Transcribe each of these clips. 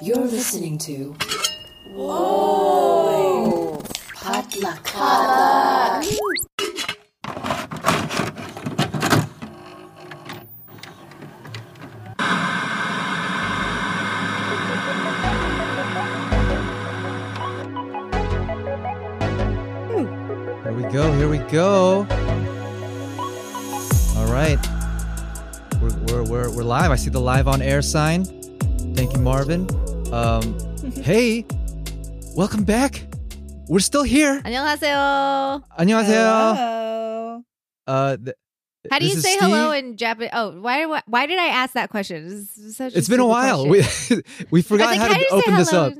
You're listening to. Whoa! Potluck. Here we go. Here we go. All right. We're, we're, we're, we're live. I see the live on air sign. Thank you, Marvin. Um, hey, welcome back. We're still here. 안녕하세요. 안녕하세요. Hello. Uh, th- How do this you is say Steve. hello in Japanese? Oh, why, why why did I ask that question? This is such It's been a stupid while. question. We, we I forgot was like, how do to you say open this hello? up.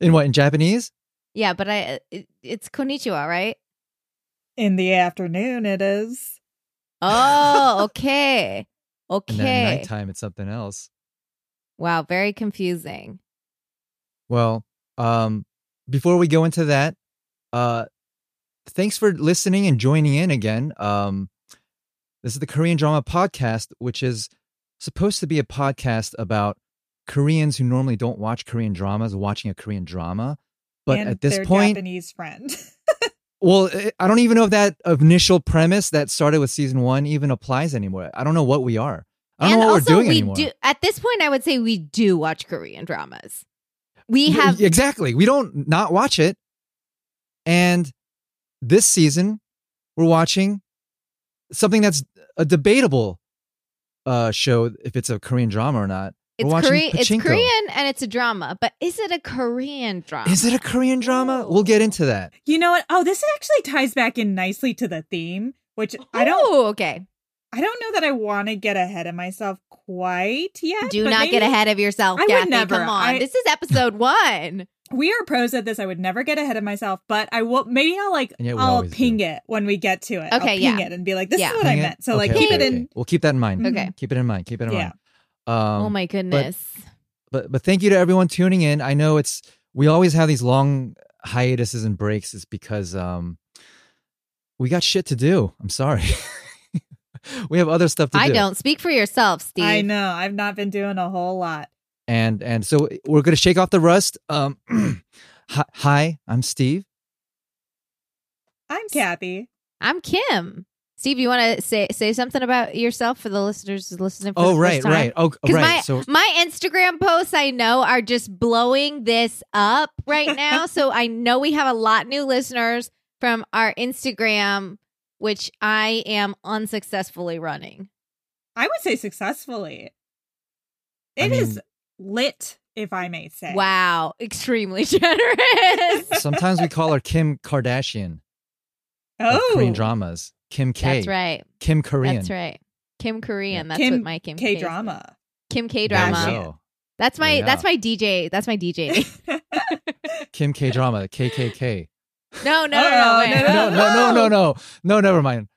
In what? In Japanese? Yeah, but I it, it's konnichiwa, right? In the afternoon, it is. Oh, okay. And then Okay. at nighttime, it's something else. Wow, very confusing. Well, um, before we go into that, uh, thanks for listening and joining in again. Um, this is the Korean Drama Podcast, which is supposed to be a podcast about Koreans who normally don't watch Korean dramas watching a Korean drama. But and at this their point, Japanese friend. well, I- I don't even know if that initial premise that started with season one even applies anymore. I don't know what we are. I don't and know what also, we're doing we anymore. do at this point. I would say we do watch Korean dramas. We have exactly. We don't not watch it. And this season, we're watching something that's a debatable uh show if it's a Korean drama or not. We're it's watching Korean. It's Korean and it's a drama, but is it a Korean drama? Is it a Korean drama? We'll get into that. you know what? Oh, this actually ties back in nicely to the theme, which I don't. Oh, okay. I don't know that I want to get ahead of myself quite yet. Do but not get ahead of yourself, I would Kathy. never. Come on. I- This is episode one. We are pros at this. I would never get ahead of myself, but I will. Maybe I'll like. And I'll ping do. it when we get to it. I'll Okay, ping yeah. it and be like, "This Yeah. is what I Ping it? meant." So like, Okay, keep okay, it in. okay. We'll keep that in mind. Okay. Keep it in mind. Keep it in Yeah. mind. Um, oh my goodness. but but thank you to everyone tuning in. I know it's we always have these long hiatuses and breaks. It's because um we got shit to do. I'm sorry. we have other stuff to I do. don't speak for yourself, Steve. I know. I've not been doing a whole lot. And and so we're gonna shake off the rust. Um, hi, hi, I'm Steve. I'm Kathy. I'm Kim. Steve, you want to say say something about yourself for the listeners listening? For Oh the right, first time? right. Oh Because right. my so my Instagram posts I know are just blowing this up right now. so I know we have a lot new listeners from our Instagram, which I am unsuccessfully running. I would say successfully. I It is mean- lit, if I may say. Wow, extremely generous. sometimes we call her Kim Kardashian Oh, Korean dramas. Kim K. That's right. Kim Korean. That's right. Kim Korean. That's Kim what my Kim K K drama. Kim K There you drama. go. That's my Yeah. that's my DJ. That's my DJ. Kim K drama. KKK. No, no, no, Oh, no, no, no, no, no, no, no, no. Never mind.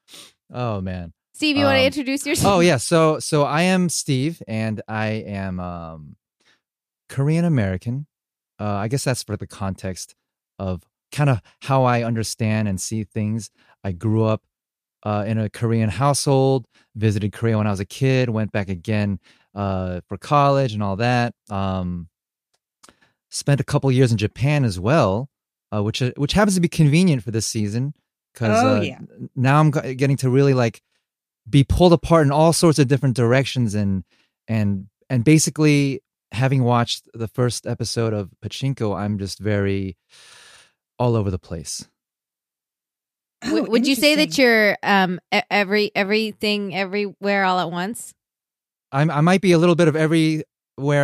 Oh man. Steve, you want to Um, introduce yourself? Oh yeah. So so I am Steve, and I am um, Korean American. Uh, I guess that's for the context of kind of how I understand and see things. I grew up uh, in a Korean household, visited Korea when I was a kid, went back again uh, for college and all that. Um, spent a couple years in Japan as well, uh, which which happens to be convenient for this season because Oh, uh, yeah. now I'm getting to really like be pulled apart in all sorts of different directions and and and basically having watched the first episode of Pachinko, I'm just very all over the place. Oh, would you say that you're um e- every everything everywhere all at once? I'm I might be a little bit of everywhere,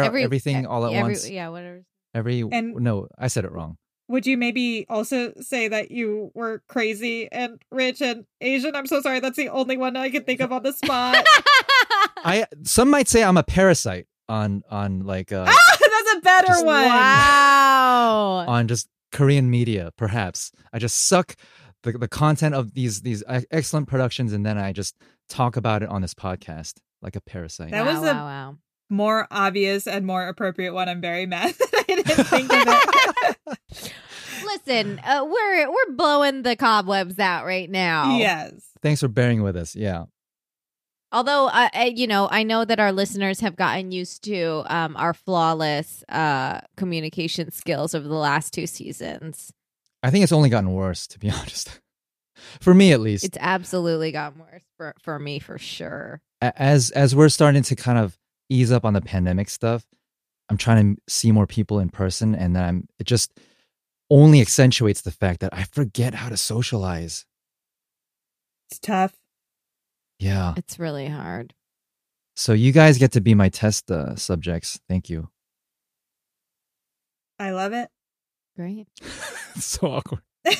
Every everything all at every- once. Yeah, whatever. Every And- no, I said it wrong. Would you maybe also say that you were crazy and rich and Asian? I'm so sorry. That's the only one I can think of on the spot. I some might say I'm a parasite on on like uh ah, that's a better Just- one. wow. on just Korean media, perhaps. I just suck the the content of these these excellent productions and then I just talk about it on this podcast like a parasite. That wow, was a- wow, wow. More obvious and more appropriate one. I'm very mad that I didn't think of it. Listen, uh, we're we're blowing the cobwebs out right now. yes. Thanks for bearing with us. Yeah. Although, uh, uh, you know, I know that our listeners have gotten used to um, our flawless uh, communication skills over the last two seasons. I think it's only gotten worse, to be honest. for me, at least. It's absolutely gotten worse for, for me, for sure. As as we're starting to kind of ease up on the pandemic stuff, I'm trying to see more people in person, and then I'm it just only accentuates the fact that I forget how to socialize. It's tough. Yeah. It's really hard. So you guys get to be my test uh, subjects. Thank you. I love it. Great. so awkward.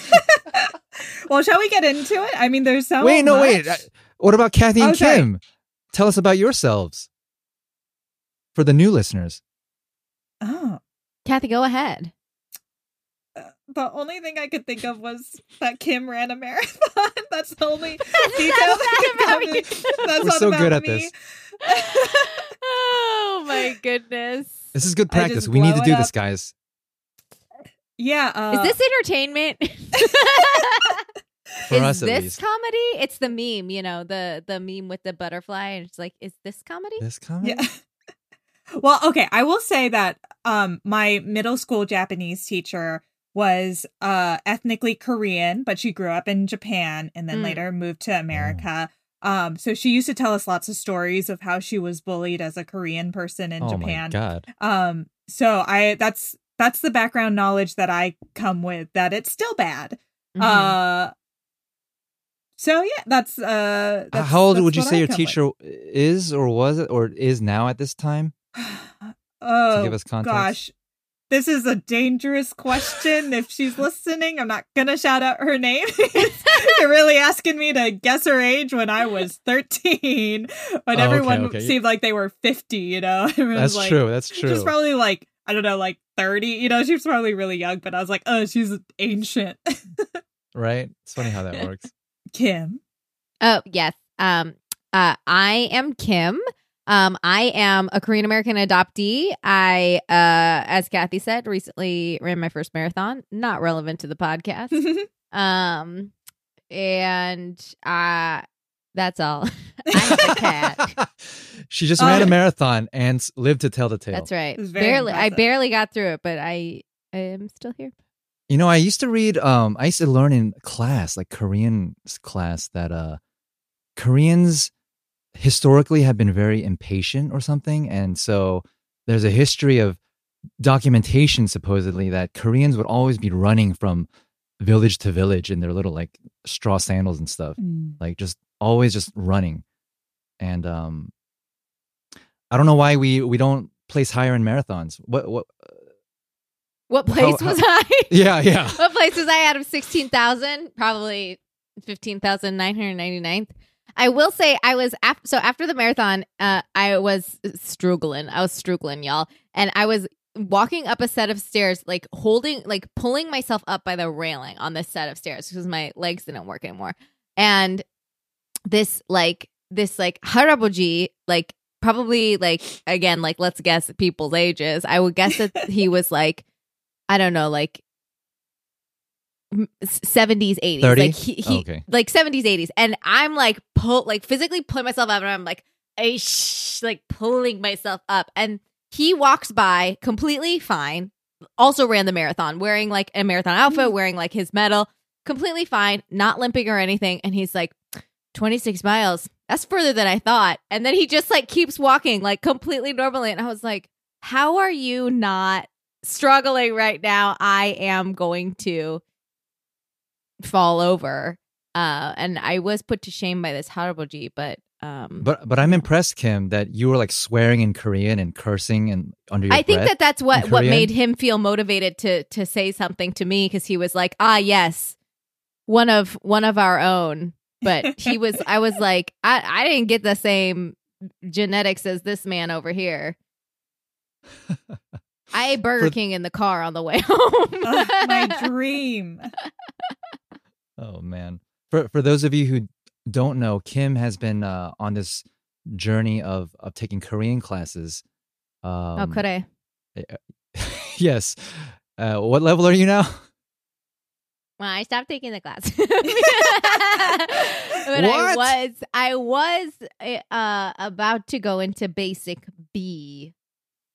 well, shall we get into it? I mean, there's so wait, no, wait. much. Uh, What about Kathy and Oh, sorry. Kim? Tell us about yourselves for the new listeners. Oh, Kathy, go ahead. the only thing I could think of was that Kim ran a marathon. That's the only detail That's that not could about come That's We're not so about good at me. this. oh my goodness. This is good practice. We need to do it this, guys. yeah. Uh, Is this entertainment? For is us, at this least. comedy? It's the meme, you know, the the meme with the butterfly, and it's like, is this comedy? This comedy? Yeah. Well, okay, I will say that um my middle school Japanese teacher was uh ethnically Korean, but she grew up in Japan and then Mm. later moved to America. Um so she used to tell us lots of stories of how she was bullied as a Korean person in oh Japan. my god. Um so I that's that's the background knowledge that I come with that it's still bad. Mhm. Uh so yeah, that's uh that's, How old that's would you say I your come with. teacher is, or was it, or is now at this time? Oh, to give us context. gosh. This is a dangerous question. if she's listening, I'm not gonna shout out her name. You're really asking me to guess her age when I was 13, when Oh, everyone okay. seemed like they were 50. You know, That's like, true. That's true. She's probably like I don't know, like 30. You know, she was probably really young, but I was like, oh, she's ancient. right? It's funny how that works. Kim. Oh yes. Um. Uh. I am Kim. Um. I am a Korean American adoptee. I, uh, as Kathy said, recently ran my first marathon. Not relevant to the podcast. um. And uh, that's all. I have a cat. she just Oh. ran a marathon and lived to tell the tale. That's right. It was very Barely. I barely got through it, but I I am still here. You know, I used to read. Um, I used to learn in class, like Korean class, that uh, Koreans historically have been very impatient or something, and so there's a history of documentation supposedly that Koreans would always be running from village to village in their little like straw sandals and stuff. like just always just running and um i don't know why we we don't place higher in marathons what what What place how- was I? yeah yeah what place was I out of 16,000? Probably 15,999th. I will say I was after so after the marathon, uh, I was struggling. I was struggling, y'all, and I was walking up a set of stairs, like holding, like pulling myself up by the railing on this set of stairs because my legs didn't work anymore. And this, like, this, like haraboji, like probably, like again, like let's guess people's ages. I would guess that he was like, I don't know, like 70s 80s 30? like he, he okay. like 70s 80s and i'm like pull like physically pulling myself up and i'm like I sh- like pulling myself up. And he walks by completely fine. Also ran the marathon wearing like a marathon outfit mm-hmm. wearing like his medal. Completely fine not limping or anything. And he's like 26 miles. That's further than i thought. And then he just like keeps walking like completely normally. And i was like how are you not struggling right now? I am going to fall over uh and i was put to shame by this haraboji but um but but i'm impressed kim that you were like swearing in korean and cursing and under your I think that that's what what made him feel motivated to to say something to me because he was like, ah, yes, one of one of our own. But he was, I was like, I I didn't get the same genetics as this man over here. I ate Burger For- King in the car on the way home. Ugh, my dream. Oh man for for those of you who don't know kim has been uh on this journey of of taking korean classes um oh, could I? yes uh what level are you now Well, I stopped taking the class. but I was I was uh about to go into basic B.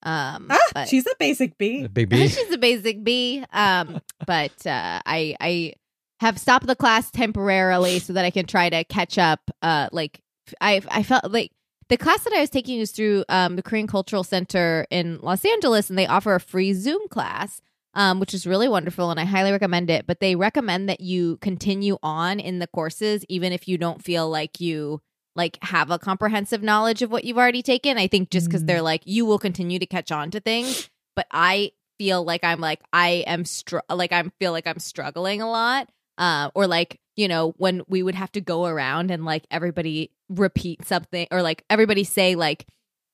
Um Ah, but she's a basic B. Big B. she's a basic B. Um but uh I I have stopped the class temporarily so that I can try to catch up uh like I I felt like the class that I was taking is through um, the Korean Cultural Center in Los Angeles, and they offer a free Zoom class, um, which is really wonderful, and I highly recommend it. But they recommend that you continue on in the courses, even if you don't feel like you like have a comprehensive knowledge of what you've already taken. I think just because Mm. they're like you will continue to catch on to things, but I feel like I'm like I am str- like I feel like I'm struggling a lot, uh, or like you know when we would have to go around and like everybody repeat something or like everybody say like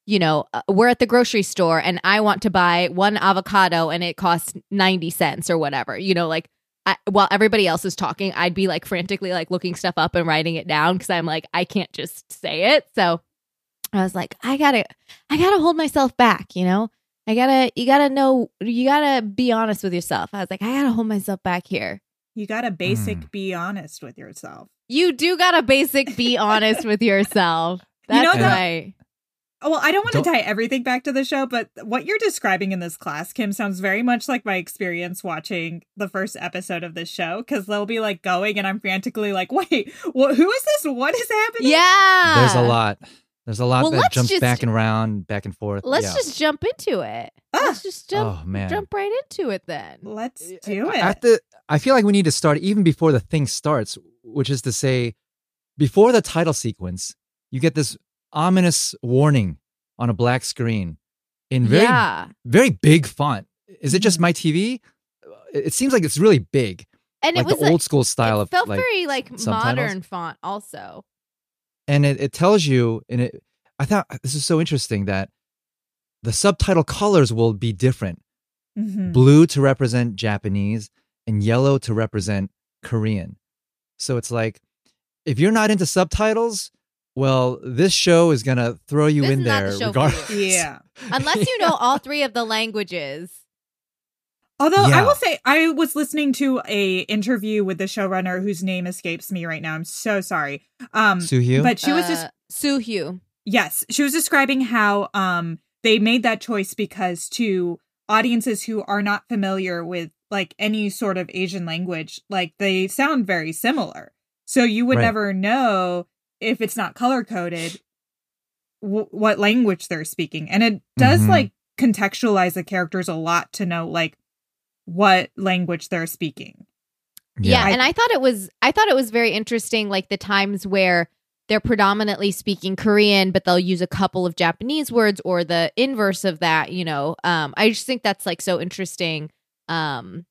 you know uh, we're at the grocery store and i want to buy one avocado and it costs 90 cents or whatever you know like I, while everybody else is talking i'd be like frantically like looking stuff up and writing it down because i'm like i can't just say it. So i was like i gotta i gotta hold myself back you know? I gotta you gotta know you gotta be honest with yourself. I was like i gotta hold myself back here You got to basic Hmm. be honest with yourself. you do gotta basic be honest with yourself You know that's that- right Oh, Well, I don't want to tie everything back to the show, but what you're describing in this class, Kim, sounds very much like my experience watching the first episode of this show. Because they'll be like going, and I'm frantically like, "Wait, wh- who is this? What is happening?" yeah There's a lot. There's a lot Well, that jumps just- back and around, back and forth. Let's Yeah. just jump into it. Ah. Let's just jump oh man. jump right into it then. Let's do it. At the, I feel like we need to start even before the thing starts, which is to say, before the title sequence, you get this ominous warning on a black screen in very yeah. very big font. Is it just Mhm. my TV? It it seems like it's really big, And like it was the old school style it of felt like, very like subtitles. modern font also. And it, it tells you and it i thought this is so interesting that the subtitle colors will be different Mhm. blue to represent japanese and yellow to represent korean so it's like if you're not into subtitles well this show is gonna throw you This in there the show for you. regardless Yeah. Unless you know all three of the languages. Although I will say, I was listening to a interview with the showrunner whose name escapes me right now. I'm so sorry. Um, Soo Hugh? but she was just uh, Soo Hugh. Yes, she was describing how um they made that choice because to audiences who are not familiar with like any sort of Asian language, like they sound very similar. So you would Right. never know if it's not color coded w- what language they're speaking. And it does Mhm. like contextualize the characters a lot to know like what language they're speaking. Yeah, I- and I thought it was I thought it was very interesting like the times where they're predominantly speaking Korean but they'll use a couple of Japanese words or the inverse of that, you know. Um I just think that's like so interesting. Um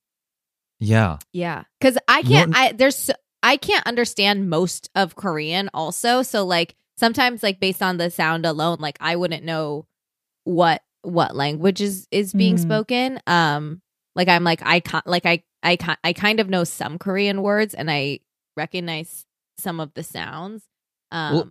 yeah yeah, cuz I can't No- I there's, I can't understand most of Korean also, so like sometimes like based on the sound alone like I wouldn't know what what language is is being Mm. spoken. Um like I'm like I can like I I ki- I kind of know some Korean words and I recognize some of the sounds. Um Well,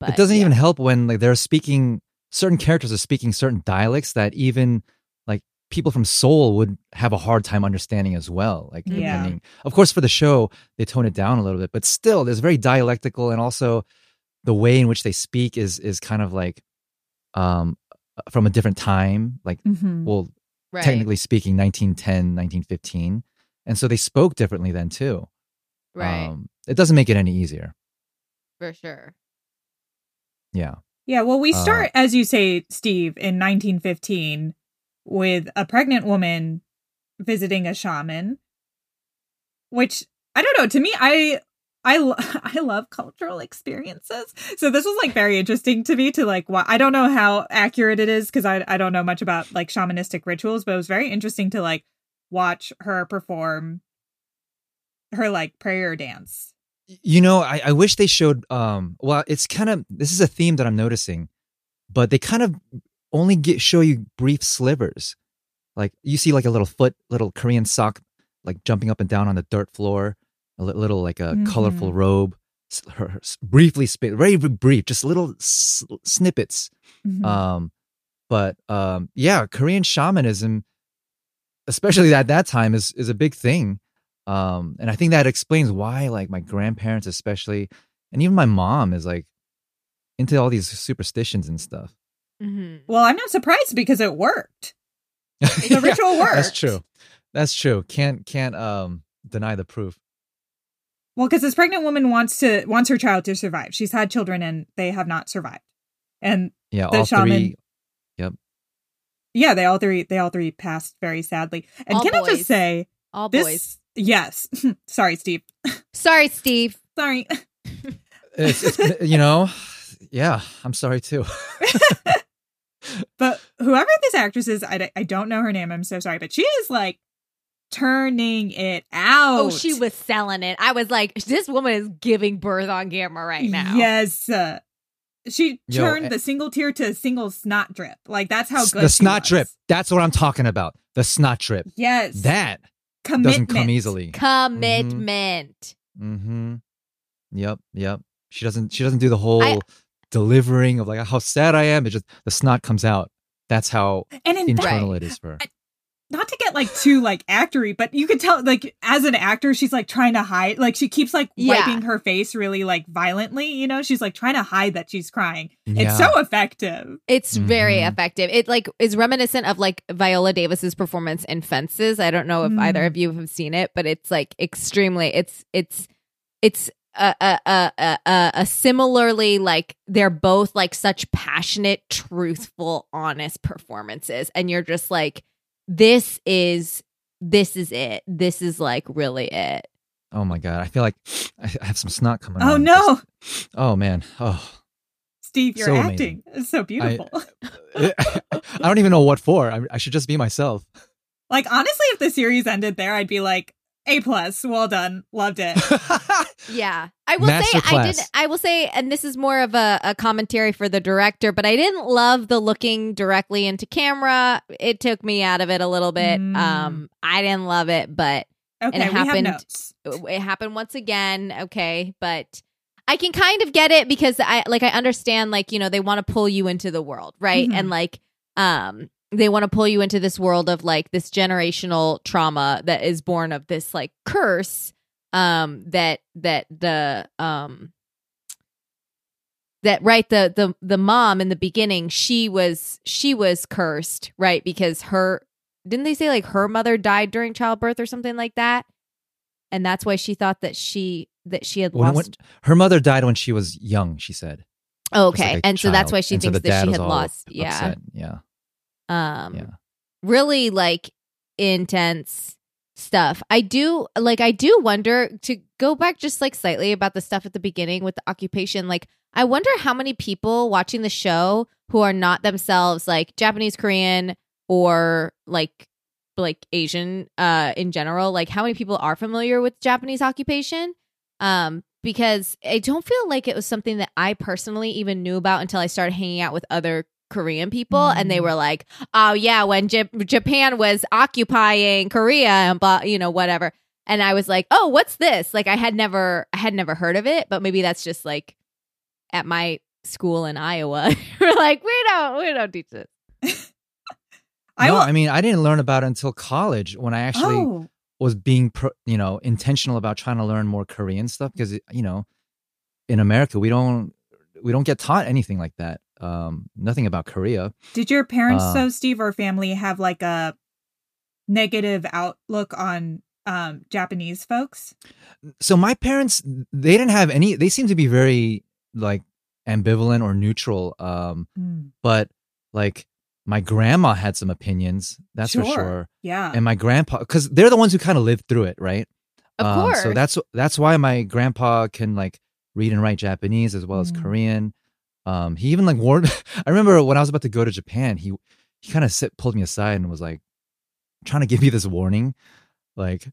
but it doesn't yeah. even help when like they're speaking certain characters are speaking certain dialects that even like people from Seoul would have a hard time understanding as well. Like Yeah. depending, of course, for the show they tone it down a little bit, but still, there's very dialectical, and also the way in which they speak is is kind of like um from a different time. Like, Mm-hmm. well, right. technically speaking, 1910, 1915, and so they spoke differently then too. right Um, it doesn't make it any easier. for sure. Yeah. Yeah, well, we Uh, start, as you say, Steve, in 1915 with a pregnant woman visiting a shaman, which I don't know. To me, I I lo- I love cultural experiences, so this was like very interesting to me to like. I don't know how accurate it is because I I don't know much about like shamanistic rituals, but it was very interesting to like watch her perform her like prayer dance. You know, I, I wish they showed. Um, well, it's kind of this is a theme that I'm noticing, but they kind of only get show you brief slivers. Like you see, like a little foot, little Korean sock, like jumping up and down on the dirt floor. A little, like a colorful Mhm. robe. Her, her briefly, very brief, just little s- snippets. Mhm. Um, but um, yeah, Korean shamanism, especially at that time, is is a big thing. Um, and I think that explains why, like, my grandparents, especially, and even my mom is like into all these superstitions and stuff. hmm Well, I'm not surprised because it worked. The Yeah, ritual worked. That's true. That's true. Can't can't um deny the proof. Well, because this pregnant woman wants to wants her child to survive. She's had children and they have not survived. And Yeah, The all shaman- three. yeah, they all three they all three passed very sadly. And All can I just say All this boys. yes. Sorry, Steve. Sorry, Steve. Sorry. It's, it's you know, yeah. I'm sorry too. But whoever this actress is, I, I don't know her name. I'm so sorry. But she is like turning it out. Oh, she was selling it. I was like, this woman is giving birth on camera right now. Yes. Uh, she Yo, turned eh- the single tear to a single snot drip. Like that's how good the she snot was. drip. That's what I'm talking about. The snot drip. Yes. That commitment. doesn't come easily. Commitment. Mm-hmm. Yep. Yep. She doesn't. She doesn't do the whole I- delivering of like how sad I am. It just the snot comes out. That's how And in fact, internal it is for her. Not to get like too like actory, but you could tell like as an actor, she's like trying to hide. Like she keeps like Yeah. wiping her face really like violently. You know, she's like trying to hide that she's crying. Yeah. It's so effective. It's very Mhm. effective. It like is reminiscent of like Viola Davis's performance in Fences. I don't know if Mm. either of you have seen it, but it's like extremely. It's it's it's a a a a, a, a similarly like they're both like such passionate, truthful, honest performances, and you're just like, this is this is it. This is like really it. Oh my god! I feel like I I have some snot coming. Oh on. no, Just- oh man. Oh. Steve, you're So acting. It's so beautiful. I don't even know what for. I, I should just be myself. like honestly, if the series ended there, I'd be like, A plus, well done, loved it. Yeah. I will say I did I will say and this is more of a, a commentary for the director, but I didn't love the looking directly into camera. It took me out of it a little bit. Mm. Um I didn't love it, but Okay, it we have happened- notes. it happened once again, okay, but I can kind of get it because I like I understand like, you know, they want to pull you into the world, right? Mhm. And like um they want to pull you into this world of like this generational trauma that is born of this like curse um that that the um that right the the the mom in the beginning she was she was cursed right because her didn't they say like her mother died during childbirth or something like that and that's why she thought that she that she had When- lost when- her mother died when she was young. She said. oh, okay like and so that's why she And thinks the that she had lost yeah upset. Yeah. Um Yeah. really like intense stuff i do like i do wonder to go back just like slightly about the stuff at the beginning with the occupation like i wonder how many people watching the show who are not themselves like japanese korean or like like asian uh in general like how many people are familiar with japanese occupation um because i don't feel like it was something that i personally even knew about until i started hanging out with other korean people and they Mm. were like oh yeah when J- japan was occupying korea and blah, you know whatever. And i was like oh what's this? Like i had never i had never heard of it but maybe that's just like at my school in iowa. We're like we don't we don't teach this. I no, will- I mean, I didn't learn about it until college when I actually oh, was being, pro, you know, intentional about trying to learn more Korean stuff because, you know, in America we don't we don't get taught anything like that. Um, nothing about Korea. did your parents, uh, so Steve or family, have like a negative outlook on um Japanese folks? So my parents, they didn't have any. They seem to be very like ambivalent or neutral. Um, Mm, but like my grandma had some opinions. That's for Sure. sure. yeah. and my grandpa because they're the ones who kind of lived through it right of Um, course so that's that's why my grandpa can like read and write japanese as well as Mm. korean um he even like warned i remember when i was about to go to japan he he kind of sit pulled me aside and was like trying to give me this warning like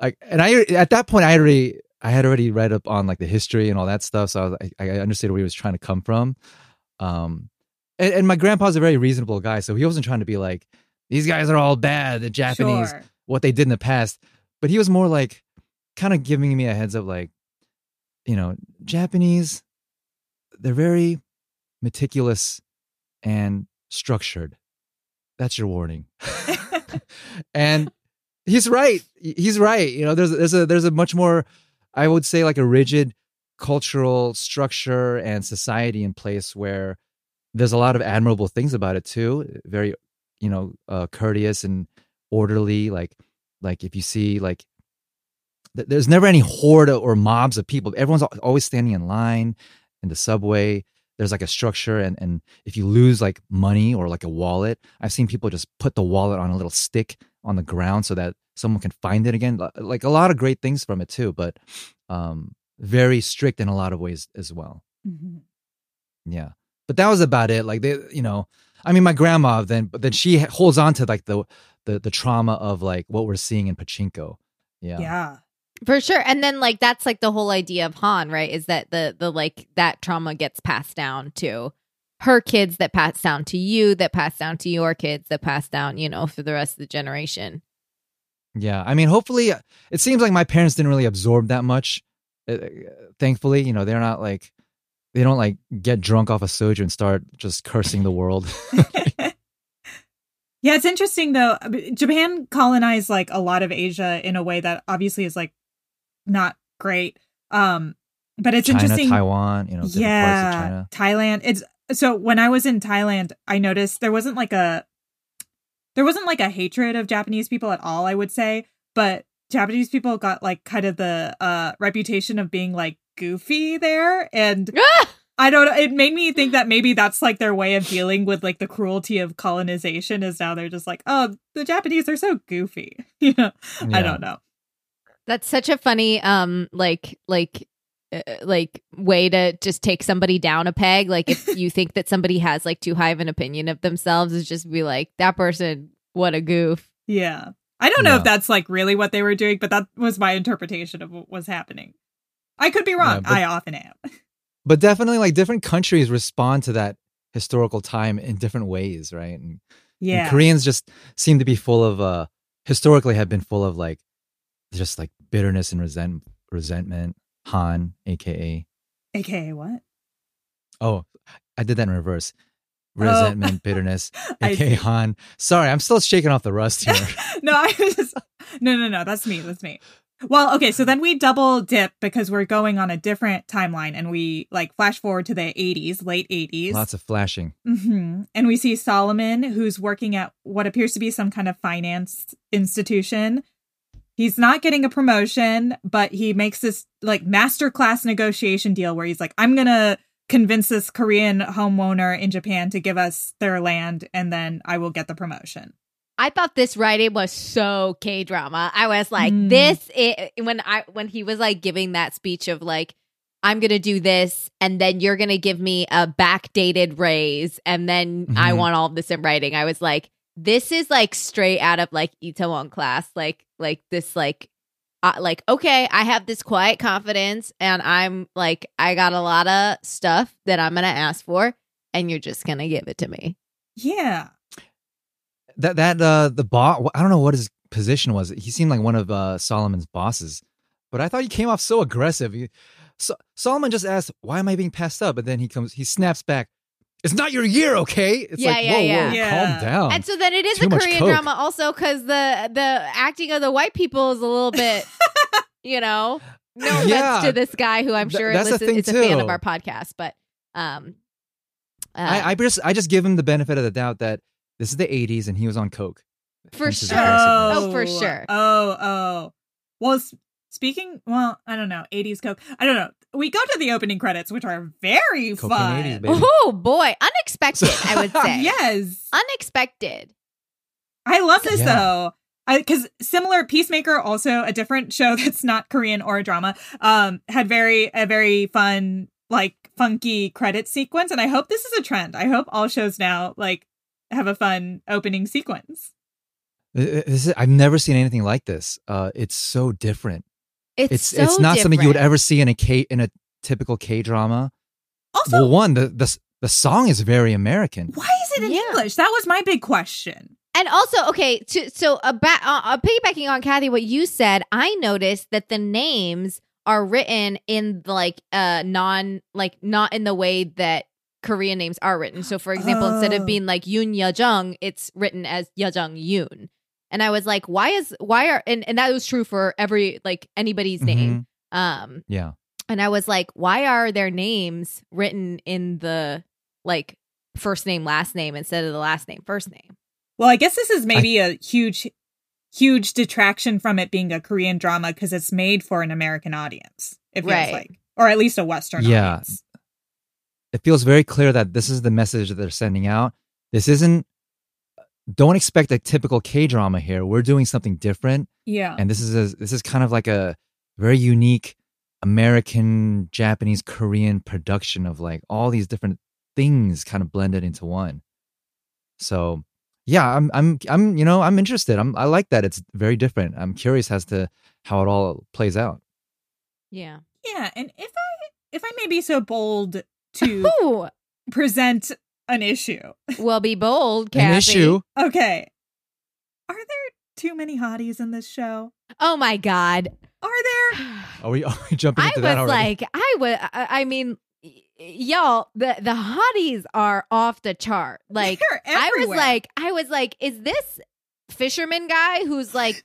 like and i at that point i already i had already read up on like the history and all that stuff so i was i, I understood where he was trying to come from um and, and my grandpa's a very reasonable guy so he wasn't trying to be like these guys are all bad the japanese Sure. what they did in the past. But he was more like kind of giving me a heads up, like, you know, Japanese, they're very meticulous and structured. That's your warning. and he's right. He's right. You know, there's there's a there's a much more, I would say, like a rigid cultural structure and society in place where there's a lot of admirable things about it too. Very, you know, uh, courteous and orderly. Like, like if you see like, there's never any horde or mobs of people. Everyone's always standing in line in the subway. There's like a structure, and and if you lose like money or like a wallet, I've seen people just put the wallet on a little stick on the ground so that someone can find it again. Like a lot of great things from it too, but um, very strict in a lot of ways as well. Mhm. Yeah, but that was about it. Like they, you know, I mean, my grandma then, but then she holds on to like the the the trauma of like what we're seeing in pachinko. Yeah, Yeah. For sure. And then like that's like the whole idea of Han, right? Is that the the like that trauma gets passed down to her kids that pass down to you, that pass down to your kids, that pass down, you know, for the rest of the generation. yeah. I mean, hopefully, uh, it seems like my parents didn't really absorb that much. Uh, uh, thankfully, you know, they're not like they don't like get drunk off a soju and start just cursing the world. yeah, it's interesting though. Uh, Japan colonized like a lot of Asia in a way that obviously is like not great. Um, but it's China, interesting. Taiwan, you know, different yeah, parts of China. Thailand. It's so when I was in Thailand, I noticed there wasn't like a there wasn't like a hatred of Japanese people at all, I would say, but Japanese people got like kind of the uh reputation of being like goofy there and Ah! I don't know, it made me think that maybe that's like their way of dealing with like the cruelty of colonization is now they're just like, "Oh, the Japanese are so goofy." You know. I don't know. That's such a funny um like like uh, like way to just take somebody down a peg like if you think that somebody has like too high of an opinion of themselves is just be like that person what a goof Yeah. I don't know Yeah. if that's like really what they were doing, but that was my interpretation of what was happening. I could be wrong. Yeah, but- I often am. but definitely like different countries respond to that historical time in different ways, right? And, and Yeah. Koreans just seem to be full of uh historically have been full of like just like bitterness and resent resentment. Han, aka AKA what? oh, I did that in reverse. Oh. Resentment, bitterness, I aka. Han. Sorry, I'm still shaking off the rust here. no, I was just No, no, no, that's me. That's me. Well, okay, so then we double dip because we're going on a different timeline and we like flash forward to the 80s, late 80s. Lots of flashing. hmm And we see Solomon, who's working at what appears to be some kind of finance institution. He's not getting a promotion, but he makes this like masterclass negotiation deal where he's like, I'm going to convince this Korean homeowner in Japan to give us their land and then I will get the promotion. I thought this writing was so K drama. I was like, Mm. this i when I when he was like giving that speech of like, I'm gonna do this, and then you're gonna give me a backdated raise, and then I Mhm. want all of this in writing. I was like, this is like straight out of like Itaewon class, like like this like. Uh, like okay i have this quiet confidence and i'm like i got a lot of stuff that i'm gonna ask for and you're just gonna give it to me Yeah. That that uh the boss I don't know what his position was. He seemed like one of uh Solomon's bosses. But I thought he came off so aggressive. He, so, Solomon just asked, "Why am I being passed up?" And then he comes, he snaps back, "It's not your year, okay?" It's Yeah, like, yeah, whoa, yeah. whoa, Yeah. calm down. And so then it is Too a Korean Coke. drama also because the the acting of the white people is a little bit, you know, no offense Yeah. to this guy who I'm Th- sure that's the listens, thing, is a fan of our podcast, but um, uh, I, I just I just give him the benefit of the doubt that this is the '80s and he was on coke. For sure. aggressiveness. Oh, for sure. Oh, oh. Well, speaking, well, I don't know, 80s Coke. I don't know. We go to the opening credits, which are very Cocaine fun. 80s, baby. oh boy, unexpected. I would say yes. unexpected. I love this Yeah. though. Because similar Peacemaker, also a different show that's not Korean or a drama, um, had very a very fun, like funky credit sequence, and I hope this is a trend. I hope all shows now like have a fun opening sequence. This is, I've never seen anything like this. Uh, it's so different. It's It's so it's not something you would ever see in a K in a typical K drama. Also, Well, one the the the song is very American. why is it in Yeah. English? That was my big question. And also, okay, to, so about uh, uh, piggybacking on Kathy, what you said, I noticed that the names are written in like uh non like not in the way that Korean names are written. So, for example, instead Oh. of being like Youn Yuh-jung, it's written as Yuh-jung Youn. And I was like, why is why are and and that was true for every like anybody's name. Um, Yeah. and I was like, why are their names written in the like first name last name instead of the last name first name? Well, I guess this is maybe a huge, huge detraction from it being a Korean drama because it's made for an American audience. It feels Right. like, or at least a Western Yeah. audience. It feels very clear that this is the message that they're sending out. This isn't. Don't expect a typical K drama here. We're doing something different, Yeah. and this is a, this is kind of like a very unique American, Japanese, Korean production of like all these different things kind of blended into one. So, yeah, I'm I'm I'm you know I'm interested. I'm I like that it's very different. I'm curious as to how it all plays out. Yeah. yeah. And if I, if I may be so bold to Ooh, present an issue, well, be bold, Kathy. An issue. okay. Are there too many hotties in this show? Oh my god. Are there? Are we, are we jumping I into was that already? like, I was. I I mean, y- y'all, the the hotties are off the chart. Like, They're I was like, I was like, is this fisherman guy who's like,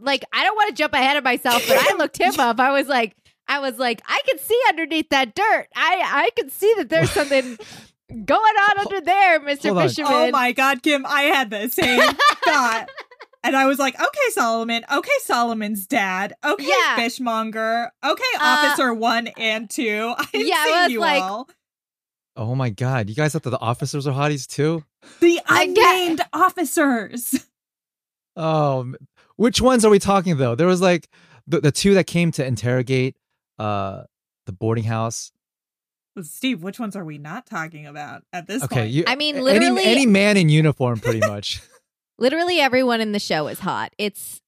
like I don't want to jump ahead of myself, but I looked him up. I was like, I was like, I can see underneath that dirt. I I can see that there's something going on under there, Mister Hold on. Fisherman. Oh my God, Kim, I had the same thought. And I was like, okay, Solomon. Okay, Solomon's dad. Okay, Yeah. fishmonger. Okay, Uh, officer one and two. I didn't yeah, I see you like- all. Oh my god, you guys thought that the officers are hotties too? The I get- unnamed officers. Oh, which ones are we talking though? There was like the, the two that came to interrogate uh the boarding house. Steve, which ones are we not talking about at this Okay, point? you, I mean, any- literally- any, man in uniform, pretty much. Literally everyone in the show is hot. It's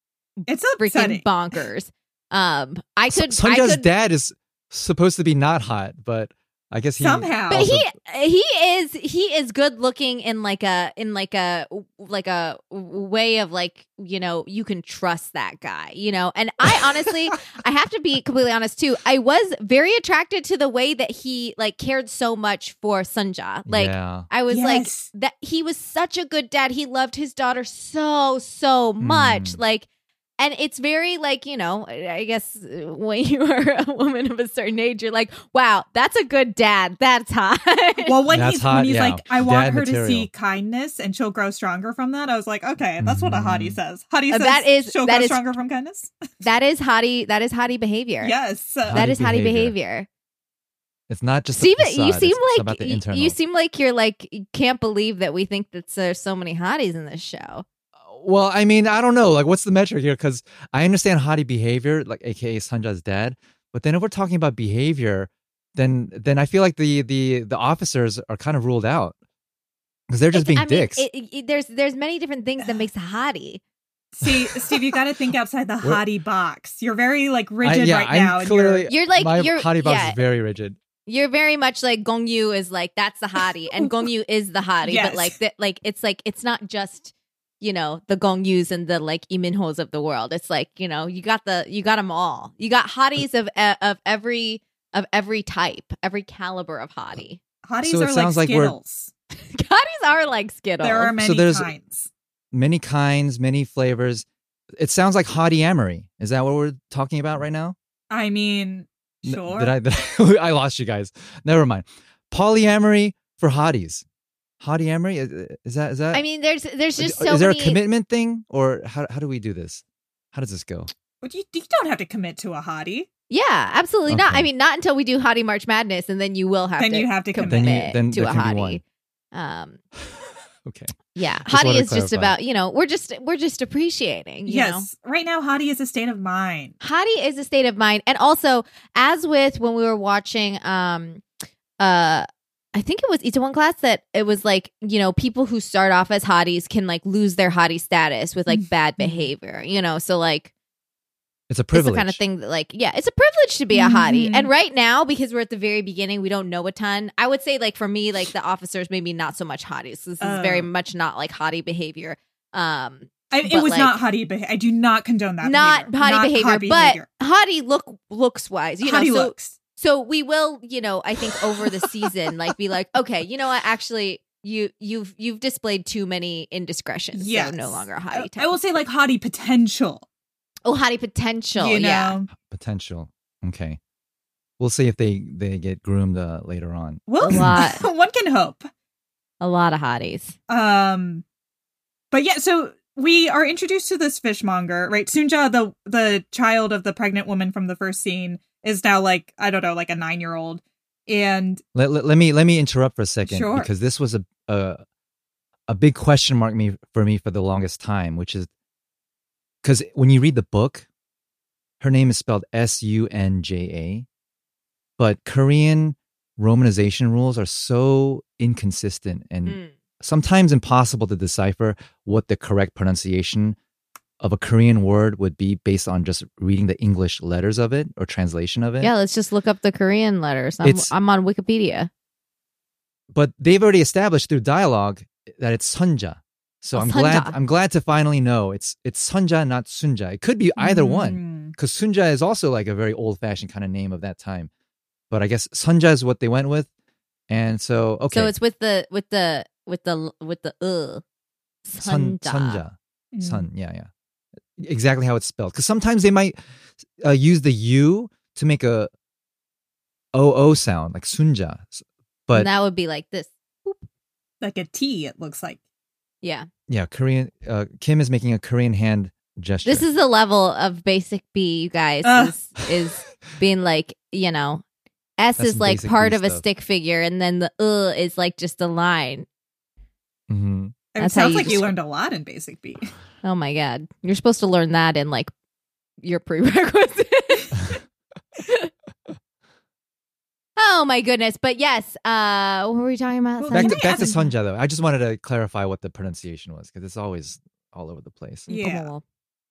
it's freaking bonkers. Um, I S- could, I Sunja's could, dad is supposed to be not hot, but I guess he Somehow. but he he is he is good looking in like a in like a like a way of like you know you can trust that guy you know and i honestly i have to be completely honest too i was very attracted to the way that he like cared so much for sunja like yeah. I was Yes. like that he was such a good dad. He loved his daughter so so much. Mm. Like and it's very like, you know, I guess uh, when you are a woman of a certain age, you're like, wow, that's a good dad. That's hot. well, when That's he's hot, when he's yeah. like, I want Dad her to see kindness and she'll grow stronger from that. I was like, okay, that's what a hottie Mhm. says. Hottie Uh, says that is- she'll that grow is- stronger from kindness. that is hottie that is hottie behavior. yes. Uh, That Hottie is hottie behavior. behavior. It's not just the Steven, you seem it's- it's like about the internal. you seem like you're like you can't believe that we think that there's so many hotties in this show. Well, I mean, I don't know. Like, what's the metric here? Because I understand hottie behavior, like AKA Sunja's dad. But then if we're talking about behavior, then then I feel like the the the officers are kind of ruled out because they're just It's- being I mean, dicks. it- it- there's there's many different things that makes a hottie. See, Steve, you got to think outside the What- hottie box. You're very like I- rigid yeah, right I'm now. and you're- clearly You're like- my you're- hottie box yeah. is very rigid. You're very much like Gong Yu is like that's the hottie, and Gong Yu is the hottie. Yes. But like that, like it's like it's not just you know the Gong Yus and the like Lee Min-hos of the world. It's like you know you got the you got them all. You got hotties of uh, of every of every type, every caliber of hottie. hotties So it are sounds like like we're- Skittles. hotties are like Skittles. there are So many there's- kinds. Many kinds, many flavors. It sounds like hottie amory. Is that what we're talking about right now? I mean, N- sure. Did I? Did I, I lost you guys. Never mind. Polyamory for hotties. Hottie amory is, is that is that? I mean, there's there's just is there many. a commitment thing, or how how do we do this? How does this go? But you, you don't have to commit to a hottie. Yeah, absolutely not. I mean, not until we do Hottie March Madness, and then you will have Then to you have to commit commit. Then you- then to a hottie. Um, Okay. yeah, Just hottie wanted to is just about you know we're just we're just appreciating. You know? yes. Right now, hottie is a state of mind. hottie is a state of mind, and also as with when we were watching, um, uh. I think it was Itaewon class that it was like, you know, people who start off as hotties can like lose their hottie status with like bad behavior, you know? So like It's a it's privilege. the kind of thing that like yeah it's a privilege to be a hottie Mhm. and right now because we're at the very beginning we don't know a ton i would say like for me like the officers maybe not so much hotties this is Oh. very much not like hottie behavior um I, it was like- not hottie behavior. I do not condone that. not behavior. hottie Not behavior hot but behavior. hottie look looks wise you hottie know so looks. So we will you know i think over the season like be like okay you know what actually you you've you've displayed too many indiscretions. Yeah, So no longer a I, hottie. I will say like hottie potential. Oh, hottie potential. you know. yeah. Potential. Okay. We'll see if they they get groomed uh, later on. Well, A lot. one can hope. A lot of hotties. Um, but yeah, so we are introduced to this fishmonger, right? Sunja, the the child of the pregnant woman from the first scene, is now like I don't know, like a nine year old, and Let, let, let me let me interrupt for a second Sure. because this was a, a a big question mark me for me for the longest time, which is because when you read the book, her name is spelled S U N J A, but Korean romanization rules are so inconsistent and Mm. sometimes impossible to decipher what the correct pronunciation of a Korean word would be based on just reading the English letters of it or translation of it. Yeah, let's just look up the Korean letters. I'm, It's- I'm on Wikipedia. but they've already established through dialogue that it's Sunja. So Oh, I'm glad I'm glad to finally know it's it's Sunja, not Sunja. It could be either one Mm. because Sunja is also like a very old fashioned kind of name of that time. But I guess Sunja is what they went with, and so okay, So it's with the with the with the with the uh. Sun, Sunja. Sunja, Mm. Sun, yeah, yeah, exactly how it's spelled. Because sometimes they might uh, use the U to make a a O O sound like Sunja, but and that would be like this. like a T. It looks like. Yeah. yeah, Korean. Uh, Kim is making a Korean hand gesture. This is the level of basic B, you guys, Ugh. is, is being like, you know, S That's is like part B of a stick figure, and then the uh is like just a line. hmm It That's how sounds you like you learned a lot in Basic B. Oh my god. You're supposed to learn that in like your prerequisite. oh my goodness. But yes, uh what were we talking about? Well, Back to I back to ask- Sunja though. I just wanted to clarify what the pronunciation was because it's always all over the place. Yeah.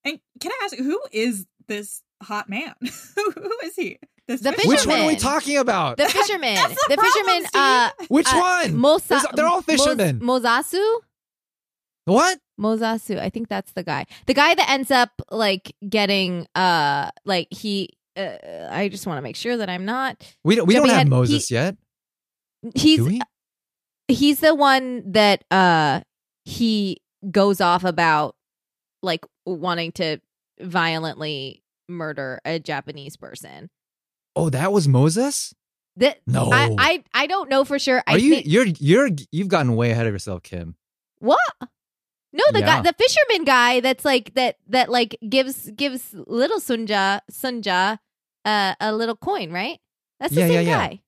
And can I ask, who is this hot man? who who is he? This The fisherman? Which one are we talking about? The fisherman. That's the the problem, fisherman Steve. uh Which uh, one? Mosa- There's- they're all fishermen. Mos- Mozasu? What? Mozasu. I think that's the guy. The guy that ends up like getting uh like he uh, I just want to make sure that I'm not We don't. We don't have had- Moses he- yet. he's Do we? he's the one that uh he goes off about like wanting to violently murder a Japanese person. Oh, that was Moses. That No. I I, I don't know for sure. I Are you? think You're. You're. You've gotten way ahead of yourself, Kim. what? No, the guy, the fisherman guy. That's like that. That like gives gives little Sunja Sunja uh, a little coin, right? That's the Yeah, same yeah, yeah. guy.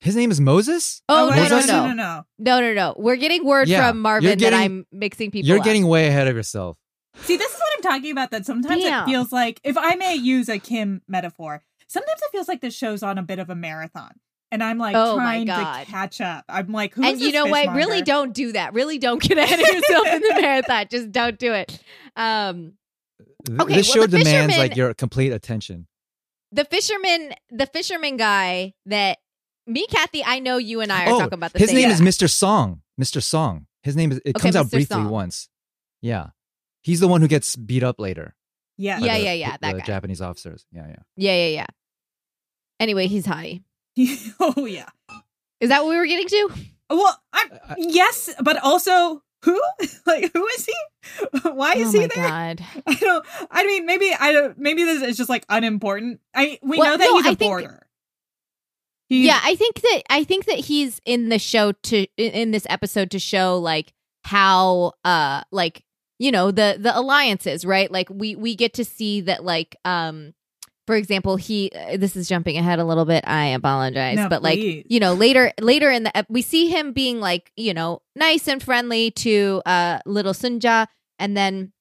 His name is Moses. Oh, wait, no, no, no, Moses? no, no, no, no, no. no, no, We're getting word Yeah, from Marvin getting- that I'm mixing people. You're up. getting way ahead of yourself. See, this is what I'm talking about. That sometimes Damn. it feels like, if I may use a Kim metaphor, sometimes it feels like this show's on a bit of a marathon, and I'm like Oh my trying God. to catch up. I'm like, who's and you this know what? Really don't do that. Really don't get ahead of yourself in the marathon. Just don't do it. Um, Okay, this well, show the demands like your complete attention. the fisherman, the fisherman guy that me, Kathy, I know you and I are oh, talking about the his same. name Yeah. is Mr. Song. Mr. Song. His name is. It Okay, comes out briefly Song. once. Yeah, he's the one who gets beat up later. Yeah, Yeah, the- yeah, yeah, that The guy. Japanese officers. Yeah, yeah. Yeah, yeah, yeah. Anyway, he's hottie. oh yeah. Is that what we were getting to? Well, I'm I- yes, but also who? like, who is he? Why is oh he my there? god. I don't. I mean, maybe I don't. Maybe this is just like unimportant. I we Well, know that no, he's a I think- border. He's- yeah i think that i think that he's in the show to in- in this episode to show like how uh like you know the the alliances right like we we get to see that like um for example he uh, this is jumping ahead a little bit i apologize No, but like please. you know later later in the we see him being like you know nice and friendly to uh little sunja and then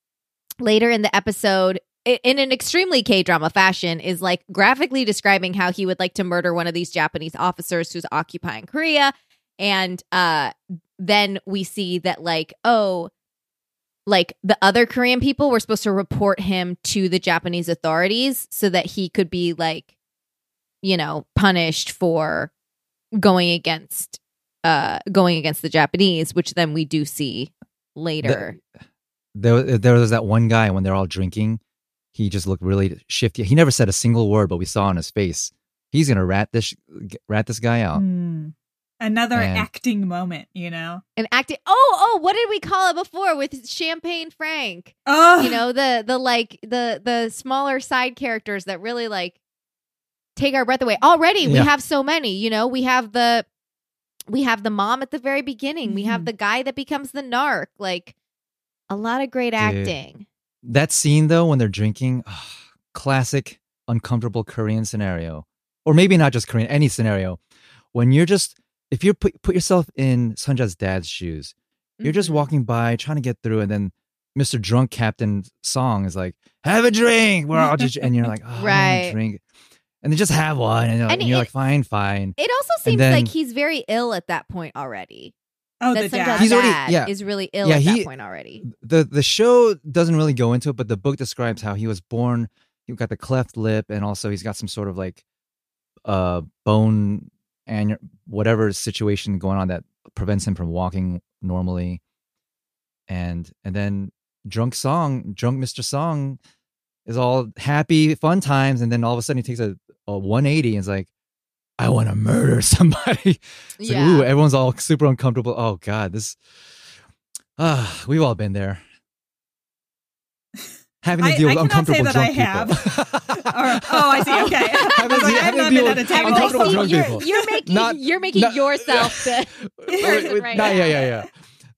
later in the episode in an extremely K drama fashion, is like graphically describing how he would like to murder one of these Japanese officers who's occupying Korea. And uh, then we see that, like, oh, like the other Korean people were supposed to report him to the Japanese authorities so that he could be, like, you know, punished for going against uh going against the Japanese, which then we do see later. There, there was that one guy when they're all drinking. He just looked really shifty. He never said a single word, but we saw on his face. He's gonna rat this rat this guy out. Hmm. Another And- acting moment, you know. And acting. Oh, oh, what did we call it before with Champagne Frank? Oh, You know, the the like the the smaller side characters that really like take our breath away. Already, we have so many. You know, we have the we have the mom at the very beginning. We have Mhm. the guy that becomes the narc. Like a lot of great Dude. acting. That scene though, when they're drinking, ah, classic uncomfortable Korean scenario, or maybe not just Korean, any scenario. When you're just, if you put put yourself in Sunja's dad's shoes, you're just Mhm. walking by trying to get through, and then Mr. Drunk Captain Song is like, "Have a drink," we're all just, and you're like, oh, I don't Right. drink, and they just have one, and, you're like- And and you're it- like, fine, fine. It also seems then- like he's very ill at that point already. oh, that the dad. He's already- yeah. is really ill Yeah, at he- that point already. the the show doesn't really go into it, but the book describes how he was born. He got the cleft lip, and also he's got some sort of like uh bone and whatever situation going on that prevents him from walking normally. And and then drunk song, drunk Mister Song, is all happy fun times, and then all of a sudden he takes a, a 180 and is like, I want to murder somebody. It's yeah. like, ooh, everyone's all super uncomfortable. Oh God, this. Ah, we've all been there. Having to deal I with cannot say uncomfortable that drunk I people. Or- oh, I see. Okay. I Having like, I've having not to deal been at a table. I'm like, see, drunk you're, people. you're making Not- you're making not- yourself the person wait, right not- now. yeah, yeah, yeah.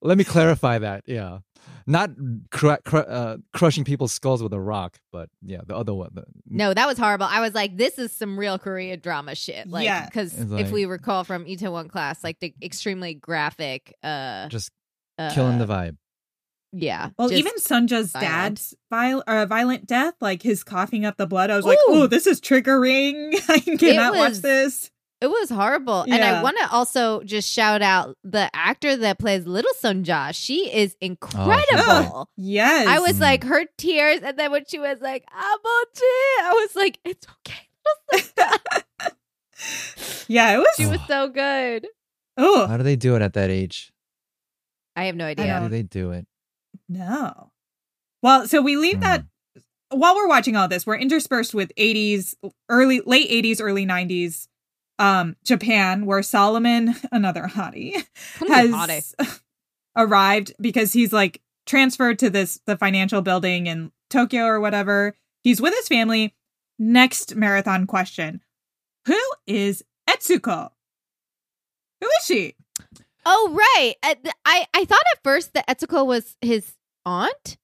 Let me clarify that. Yeah, not cru- cru- uh, crushing people's skulls with a rock, but yeah, the other one. The, No, that was horrible. I was like, this is some real Korean drama shit. Like, Yeah. because It's if we recall from Itaewon class, like the extremely graphic, uh, just uh killing the vibe. Yeah. Well, even Sunja's violent. dad's viol- uh, violent death, like his coughing up the blood, I was like, "Oh, this is triggering. I cannot watch this." it was horrible. And I want to also just shout out the actor that plays Little Sunja. She is incredible. Yes, I was Mm. like, her tears, and then when she was like, "Amochi," I was like, "It's okay." Yeah, it was. she was so good. Oh How do they do it at that age? I have no idea. How do they do it? No. Well, so we leave that Mm. while we're watching all this, we're interspersed with 80s, early, late 80s, early 90s, um, Japan, where Solomon, another hottie, has arrived because he's like transferred to this the financial building in Tokyo or whatever. He's with his family. Next marathon question: Who is Etsuko? Who is she? Oh right. I I thought at first that Etsuko was his aunt,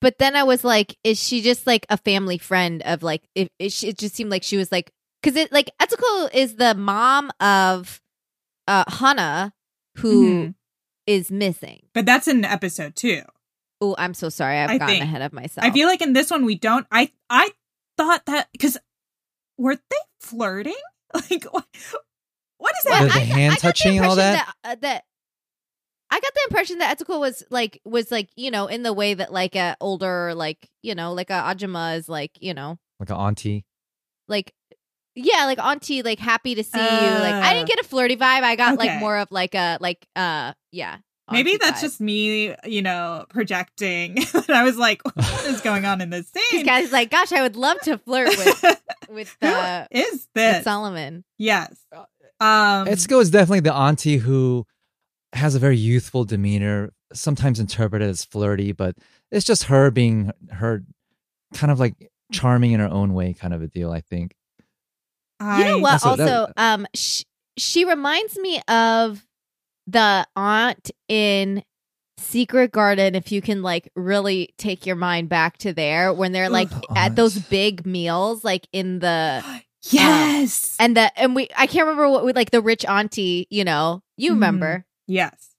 but then I was like, is she just like a family friend of like? It it, it just seemed like she was like because it like Etsuko is the mom of uh Hana who is Mhm. missing. But that's in episode two. Oh, I'm so sorry. I've I gotten think- ahead of myself. I feel like in this one we don't. I I thought that because were they flirting? Like what? What is that? The- the I- hand I got the touching and all impression that? uh, that I got the impression that Etsuko was like was like you know in the way that like a older like you know like a Ajima is like you know Like an auntie? like yeah like auntie like happy to see you like i Uh, didn't get a flirty vibe i got like more of like a like uh yeah Maybe that's vibe. just me, you know, projecting. and I was like, what is going on in this These scene? guys like gosh i would love to flirt with with Who uh is with this? solomon yes. Uh, Um, Etsuko is definitely the auntie who has a very youthful demeanor, sometimes interpreted as flirty, but it's just her being her kind of like charming in her own way kind of a deal, I think. I, you know what also that- um sh- she reminds me of the aunt in secret garden if you can like really take your mind back to there when they're like Ugh, at those big meals like in the Yes. and the and we I can't remember what with like the rich auntie, you know. You remember. Yes.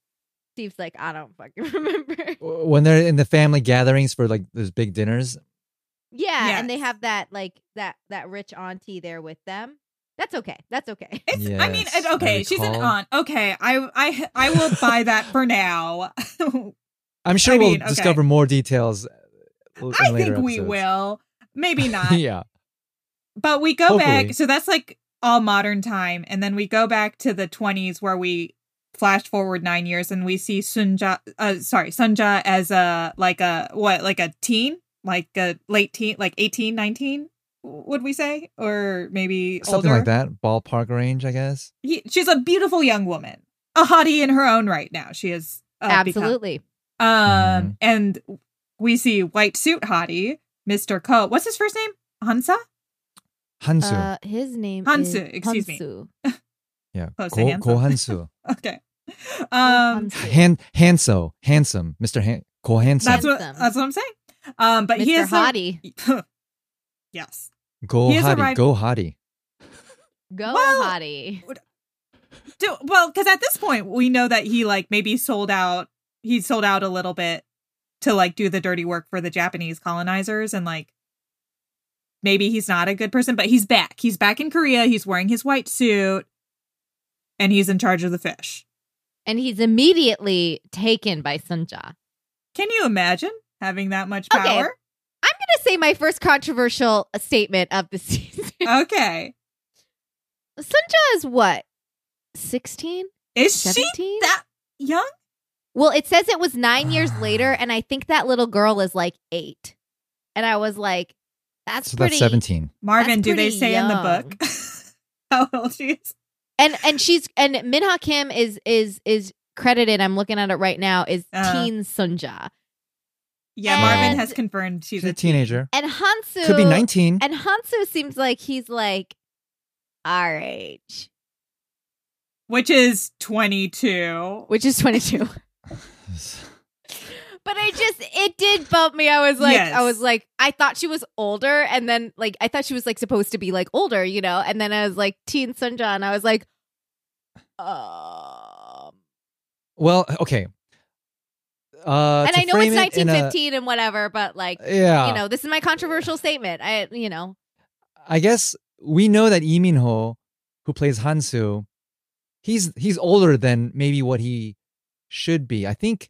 Steve's like, I don't fucking remember. When they're in the family gatherings for like those big dinners, Yeah, and they have that like that that rich auntie there with them. That's okay. That's okay. It's, I mean, Yes, it, okay, I she's an aunt. Okay, I, I, I will buy that for now. I'm sure I we'll mean, okay. discover more details. Uh, in I later think we will. Maybe not. yeah. But we go Hopefully. back. So that's like all modern time. And then we go back to the 20s where we flash forward nine years and we see Sunja, uh, sorry, Sunja as a, like a, what, like a teen? Like a late teen, like 18, 19? would we say, or maybe Something older? like that. Ballpark range, I guess. He, she's a beautiful young woman, a hottie in her own right. Now she is uh, become- Absolutely. Um, Mhm. and we see white suit hottie, Mr. Ko. What's his first name? Hansa? Hansu. Uh, his name Hansu, is excuse me. Hansu. yeah. close to Go, handsome. go Hansu. Okay. Um, Han, Hanso. Handsome. Mr. Han, Go Handsome. that's what that's what I'm saying. Um, but he Mr. is a- Hottie. yes. Go he Hottie. Go Hottie. Go Well- Hottie. Do, well, because at this point we know that he like maybe sold out. He sold out a little bit to like do the dirty work for the Japanese colonizers, and like maybe he's not a good person, but he's back. He's back in Korea. He's wearing his white suit, and he's in charge of the fish. And he's immediately taken by Sunja. Can you imagine having that much Okay. power? I'm going to say my first controversial statement of the season. Okay, Sunja is what? 16? is she 17? that young? Well, it says it was nine years later, and I think that little girl is like eight. And I was like, that's So pretty. that's 17. Marvin, That's do they pretty say in the book how old she is? And and she's and Minha Kim is is is credited. I'm looking at it right now. Is Uh. teen Sunja Yeah, Marvin has confirmed she's, She's a teenager. and Hansu Could be 19. And Hansu seems like he's like our age, which is 22. which is 22. But I just it did bump me. I was like Yes. I was like I thought she was older and then like I thought she was like supposed to be like older, you know. And then I was like teen Sunja and I was like um Well, okay. Uh, and I know frame it's it in a- 1915 and whatever, but like yeah. you know, this is my controversial statement. I you know, I guess we know that Lee Min Ho, who plays Hansu, he's he's older than maybe what he should be. I think.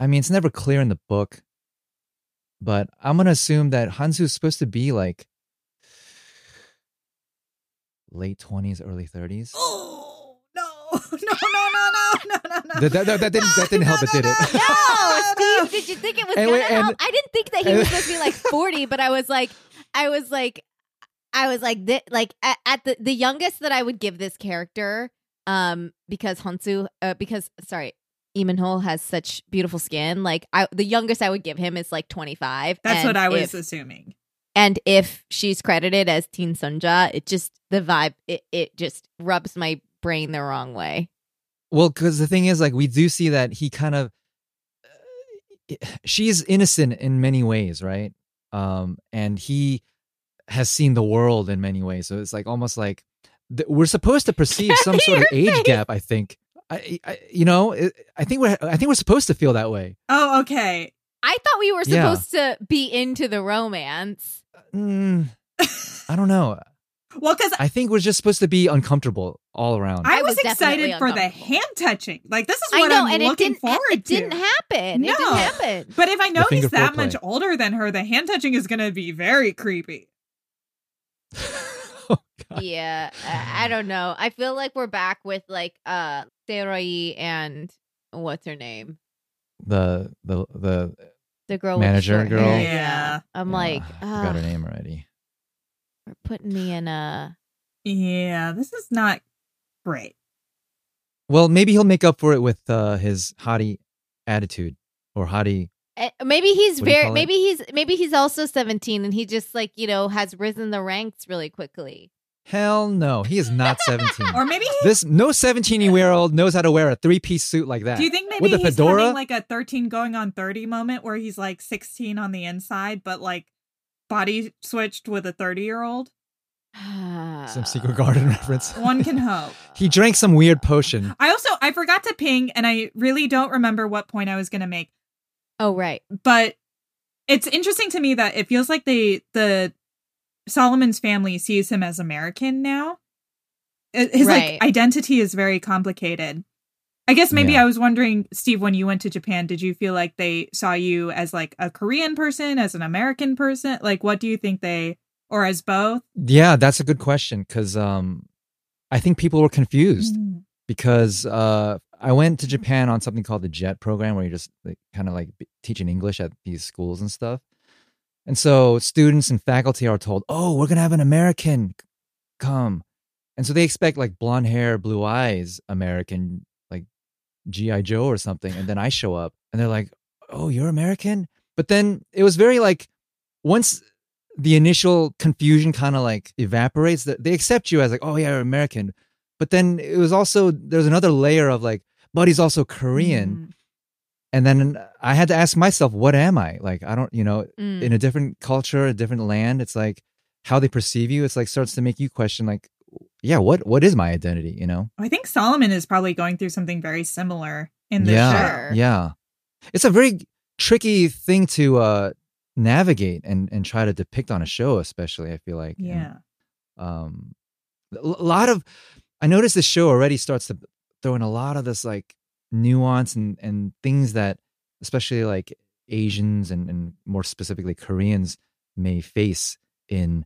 I mean, it's never clear in the book, but I'm gonna assume that Hansu is supposed to be like late twenties, early thirties. Oh, no. No, no, no, no, no, no, no. That, that, that, that didn't that didn't help it, did it? No, Steve, did you think it was gonna wait, and- help? I didn't think that he was supposed to be like 40, but I was like, I was like, I was like, thi- like at, at the the youngest that I would give this character, um, because Hansu, uh, because sorry, Lee Min-ho has such beautiful skin. Like, I the youngest I would give him is like 25. That's and what I was if- assuming. and if she's credited as Teen Sunja, it just the vibe, it it just rubs my brain the wrong way. Well, because the thing is, like, we do see that he kind of, uh, she's innocent in many ways, right? Um, and he has seen the world in many ways. So it's like almost like th- we're supposed to perceive some sort of age face. gap. I think, I, I you know, it, I think we're, I think we're supposed to feel that way. Oh, okay. I thought we were Yeah. supposed to be into the romance. Mm, I don't know. Well, because I think we're just supposed to be uncomfortable all around. I, I was, was excited for the hand touching. Like this is I what know, I'm and it looking didn't. forward it to. didn't happen. It No. didn't happen. But if I know he's that foreplay. much older than her, the hand touching is going to be very creepy. God. yeah, I, I don't know. I feel like we're back with like uh Seroi and what's her name, The the the the girl Manager with girl? hair. Yeah. I'm yeah, like, I forgot her name already. we're putting me in a. Yeah, this is not great. Well, maybe he'll make up for it with uh, his hottie attitude or hottie. eh, Maybe he's What do you very. call it? Maybe he's. Maybe he's also 17, and he just like you know has risen the ranks really quickly. Hell no, he is not 17. Or maybe he, this no 17 year old knows how to wear a three piece suit like that. do you think maybe with a he's fedora? having like a 13 going on 30 moment where he's like 16 on the inside, but like body switched with a 30 year old? Some Secret Garden reference. One can hope. he drank some weird potion. I also I forgot to ping, and I really don't remember what point I was going to make. Oh right. but it's interesting to me that it feels like they the Solomon's family sees him as American now. His Right. like identity is very complicated. I guess maybe Yeah. I was wondering, Steve, when you went to Japan, did you feel like they saw you as like a Korean person, as an American person? Like, what do you think they, or as both? Yeah, that's a good question because um, I think people were confused Mm. because uh, I went to Japan on something called the JET program where you're just like, kind of like teaching English at these schools and stuff. And so students and faculty are told, "Oh, we're gonna have an American come," and so they expect like blonde hair, blue eyes, American, like GI Joe or something. And then I show up, and they're like, "Oh, you're American," but then it was very like once the initial confusion kind of like evaporates, that they accept you as like, "Oh yeah, you're American," but then it was also there's another layer of like, "But he's also Korean." Mm. And then I had to ask myself, what am I? Like, I don't, you know, Mm. in a different culture, a different land, it's like how they perceive you. It's like starts to make you question, like, yeah, what what is my identity? You know? I think Solomon is probably going through something very similar in this yeah, show. Yeah. It's a very tricky thing to uh navigate and and try to depict on a show, especially. I feel like, And, Yeah. um, a lot of I noticed this show already starts to throw in a lot of this like nuance and and things that especially like Asians and and more specifically Koreans may face in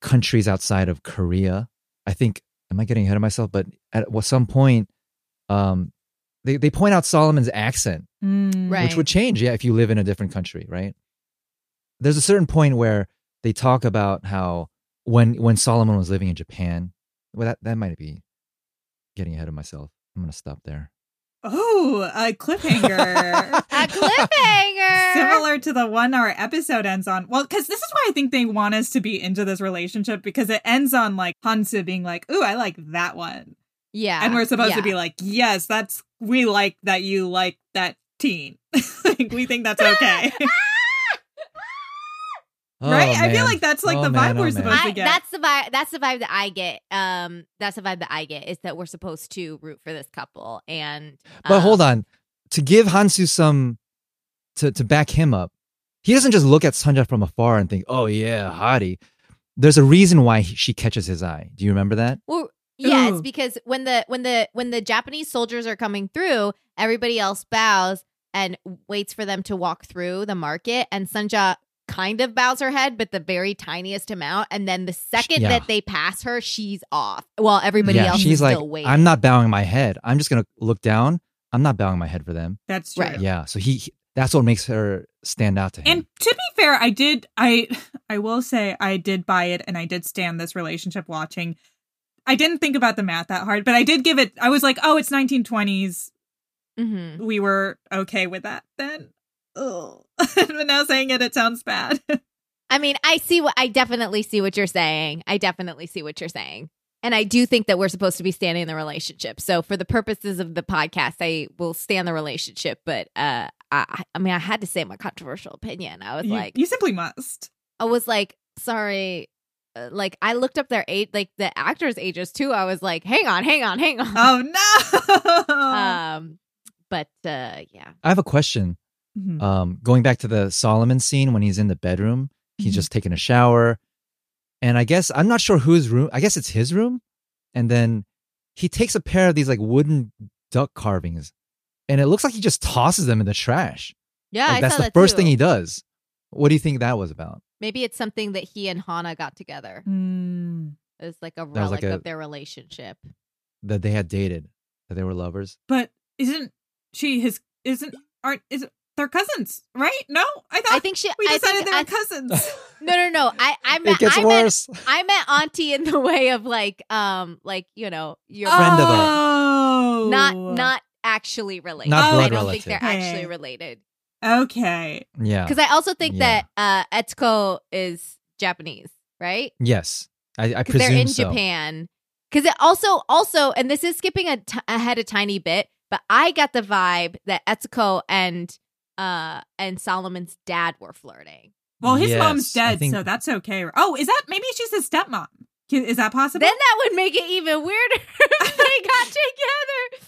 countries outside of Korea. I think am I getting ahead of myself? But at some point, um, they they point out Solomon's accent Mm. Right. which would change yeah if you live in a different country right there's a certain point where they talk about how when when solomon was living in japan well that, that might be getting ahead of myself i'm gonna stop there Oh, a cliffhanger. A cliffhanger. Similar to the one our episode ends on. Well, because this is why I think they want us to be into this relationship because it ends on like Hansu being like, "Ooh, I like that one," Yeah. and we're supposed to be like, "Yes, that's we like that you like that teen. like we think that's okay." Right? I feel like that's, like, Oh, the man, vibe we're oh, man. supposed to I, get. that's the vibe. That's the vibe that I get. Um, that's the vibe that I get is that we're supposed to root for this couple, and but um, hold on to give hansu some to to back him up he doesn't just look at Sunja from afar and think oh yeah hottie there's a reason why he, she catches his eye do you remember that Well, yeah, Ooh. it's because when the when the when the Japanese soldiers are coming through, everybody else bows and waits for them to walk through the market, and Sunja kind of bows her head, but the very tiniest amount. And then the second Yeah. that they pass her, she's off. While everybody yeah else she's is like still waiting. i'm not bowing my head i'm just gonna look down i'm not bowing my head for them that's true. Right. Yeah, so he, he- that's what makes her stand out to him. And to be fair, I did I I will say I did buy it and I did stand this relationship watching. I didn't think about the math that hard, but I did give it I was like, "Oh, it's 1920s. Mhm. We were okay with that then." Oh. but now saying it it sounds bad. I mean, I see what I definitely see what you're saying. I definitely see what you're saying. And I do think that we're supposed to be standing in the relationship. So for the purposes of the podcast, I will stand the relationship. But uh I I mean I had to say my controversial opinion. I was you, like you simply must. I was like, sorry. Uh, like I looked up their age like the actors' ages too. I was like, hang on, hang on, hang on. Oh no. Um but uh yeah. I have a question. Mhm. Um, going back to the Solomon scene when he's in the bedroom, he's Mhm. just taking a shower, and I guess I'm not sure whose room. I guess it's his room, and then he takes a pair of these like wooden duck carvings, and it looks like he just tosses them in the trash. Yeah, Like, I that's saw the that first too. thing he does. What do you think that was about? Maybe it's something that he and Hana got together. Mm. It's like a was relic like a- of their relationship. That they had dated, that they were lovers. But isn't she his isn't aren't is they're cousins, right? No? I thought I think she. we I decided think, they were I, cousins. no, no, no. I, I meant. it gets I meant, worse. I meant auntie in the way of like, um, like you know, your Friend of a- oh. not not actually related. Not I blood don't think they're relative. actually related. Okay. yeah. Because I also think Yeah. that uh Etsuko is Japanese, right? Yes, I, I Because they're in so. Japan. Because it also also, and this is skipping a t- ahead a tiny bit, but I got the vibe that Etsuko and uh and Solomon's dad were flirting. Well, his Yes, mom's dead, think- so that's okay. Oh, is that maybe she's his stepmom? Is that possible? Then that would make it even weirder if they got together.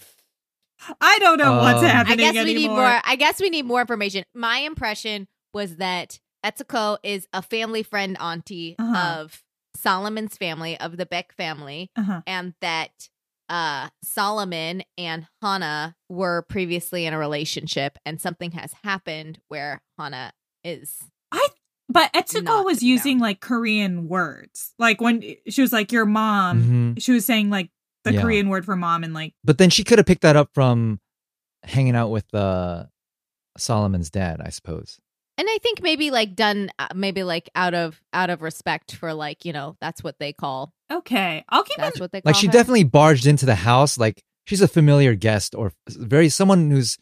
I don't know what's Um, I happening guess we need more. I guess we need more information. My impression was that Etsuko is a family friend auntie Uh-huh. of Solomon's family, of the Baek family, Uh-huh. and that uh Solomon and Hana were previously in a relationship and something has happened where Hana is I But Etsuko was to be using like Korean words. Like when she was like your mom, Mhm. she was saying like the Yeah. Korean word for mom and like But then she could have picked that up from hanging out with uh, Solomon's dad, I suppose. And I think maybe like done uh, maybe like out of out of respect for like you know that's what they call Okay, I'll keep that's an what they call Like she her. definitely barged into the house. Like she's a familiar guest or very someone who's,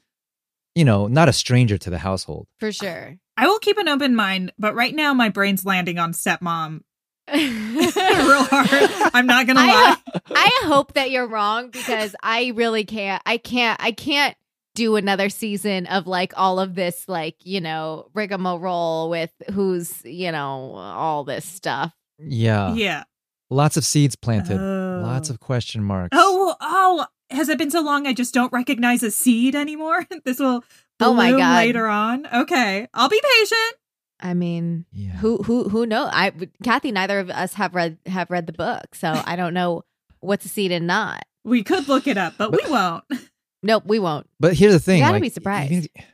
you know, not a stranger to the household. for sure. I will keep an open mind, but right now my brain's landing on stepmom real hard. I'm not gonna I, lie. ho- I hope that you're wrong because I really can't. I can't. I can't do another season of like all of this, like you know, rigmarole with who's you know all this stuff. Yeah. yeah. Lots of seeds planted. Oh. Lots of question marks. Oh, oh, has it been so long I just don't recognize a seed anymore? this will Oh my bloom God. later on. Okay. I'll be patient. I mean, Yeah. who who who knows? I Kathy, neither of us have read have read the book, so I don't know what's a seed and not. We could look it up, but we won't. Nope, we won't. But here's the thing. You gotta like, be surprised. Even if,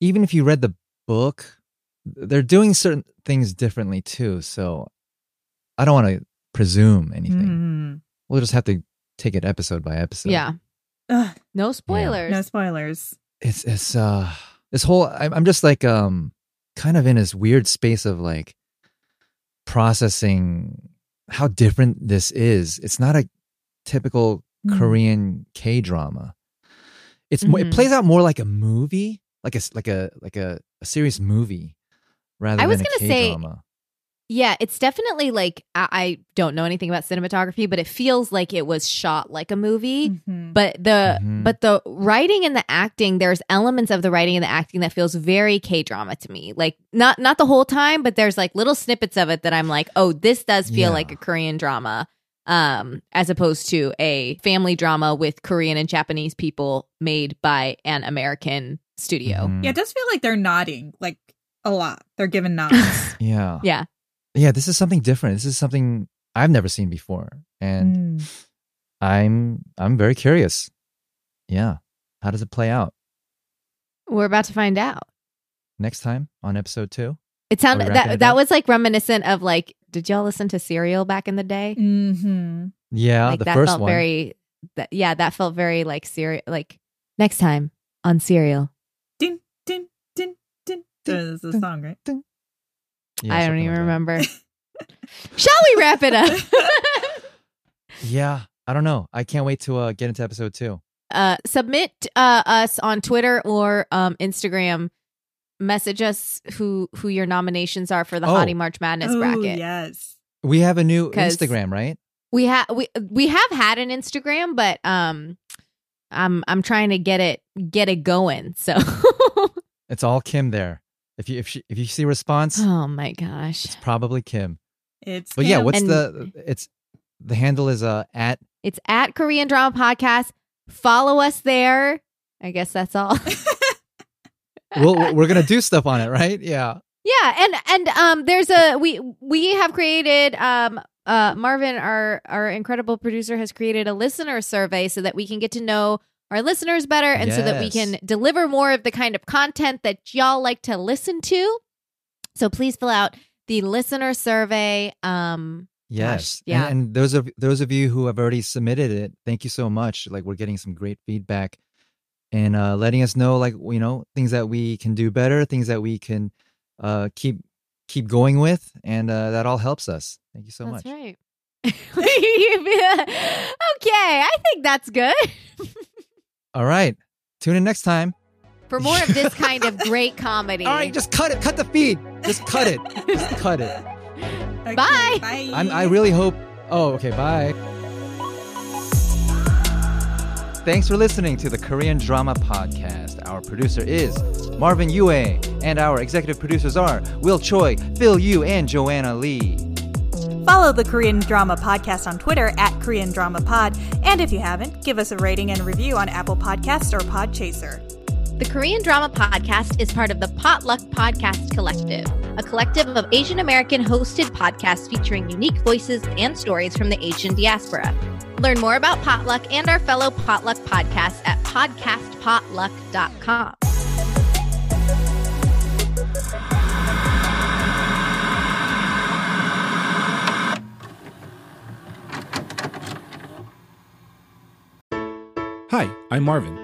even if you read the book, they're doing certain things differently too. So I don't want to presume anything. Mhm. We'll just have to take it episode by episode. yeah, Ugh, no spoilers. no spoilers. It's it's uh this whole I'm I'm just like um kind of in this weird space of like processing how different this is. It's not a typical Mhm. Korean K drama. It's more, it plays out more like a movie, like a s- like a like a, a serious movie rather I was than a gonna say- K-drama. Yeah, it's definitely like I, I don't know anything about cinematography, but it feels like it was shot like a movie. Mhm. But the Mhm. but the writing and the acting, there's elements of the writing and the acting that feels very K drama to me. Like not not the whole time, but there's like little snippets of it that I'm like, oh, this does feel Yeah. like a Korean drama, um, as opposed to a family drama with Korean and Japanese people made by an American studio. Mhm. Yeah, it does feel like they're nodding like a lot. They're giving nods. Yeah. Yeah. Yeah, this is something different. This is something I've never seen before. And Mm. I'm I'm very curious. Yeah. How does it play out We're about to find out. next time on episode two? It sounded Are we wrapping that that up? was like reminiscent of like, did y'all listen to Serial back in the day? Mhm. Yeah, like the that first felt one. very that yeah that felt very like serial like next time on serial Din, din, din, din. This is the song, right? Yeah, i don't even like remember shall we wrap it up Yeah, I don't know. I can't wait to uh, get into episode two. uh submit uh us on twitter or um instagram message us who who your nominations are for the Oh. hottie march madness oh, bracket yes. We have a new Instagram, right? we have we we have had an instagram but um i'm i'm trying to get it get it going so It's all Kim there. If you if she, if you see a response, oh my gosh it's probably Kim. It's But yeah, what's And- the it's the handle is uh at It's at Korean Drama Podcast. Follow us there. I guess that's all. we'll, we're gonna do stuff on it, right? Yeah. yeah, and and um, there's a we we have created um uh Marvin our our incredible producer has created a listener survey so that we can get to know our listeners better and so that we can deliver more of the kind of content that y'all like to listen to. So please fill out the listener survey. Um, Yes. Gosh, yeah. And, and those of those of you who have already submitted it, thank you so much. Like we're getting some great feedback and uh letting us know like you know things that we can do better, things that we can uh keep keep going with and uh that all helps us. Thank you so that's much. right. okay, I think that's good. All right. Tune in next time. For more of this kind of great comedy. All right, just cut it. Cut the feed. Just cut it. just cut it. Okay, Bye. Bye. I'm, I really hope. Oh, okay. Bye. Thanks for listening to the Korean Drama Podcast. Our producer is Marvin Yueh, and our executive producers are Will Choi, Phil Yu, and Joanna Lee. Follow the Korean Drama Podcast on Twitter at Korean Drama Pod, and if you haven't, give us a rating and review on Apple Podcasts or Podchaser. The Korean Drama Podcast is part of the Potluck Podcast Collective, a collective of Asian American hosted podcasts featuring unique voices and stories from the Asian diaspora. Learn more about Potluck and our fellow Potluck podcasts at podcastpotluck.com. Hi, I'm Marvin.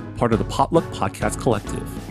Part of the Potluck Podcast Collective.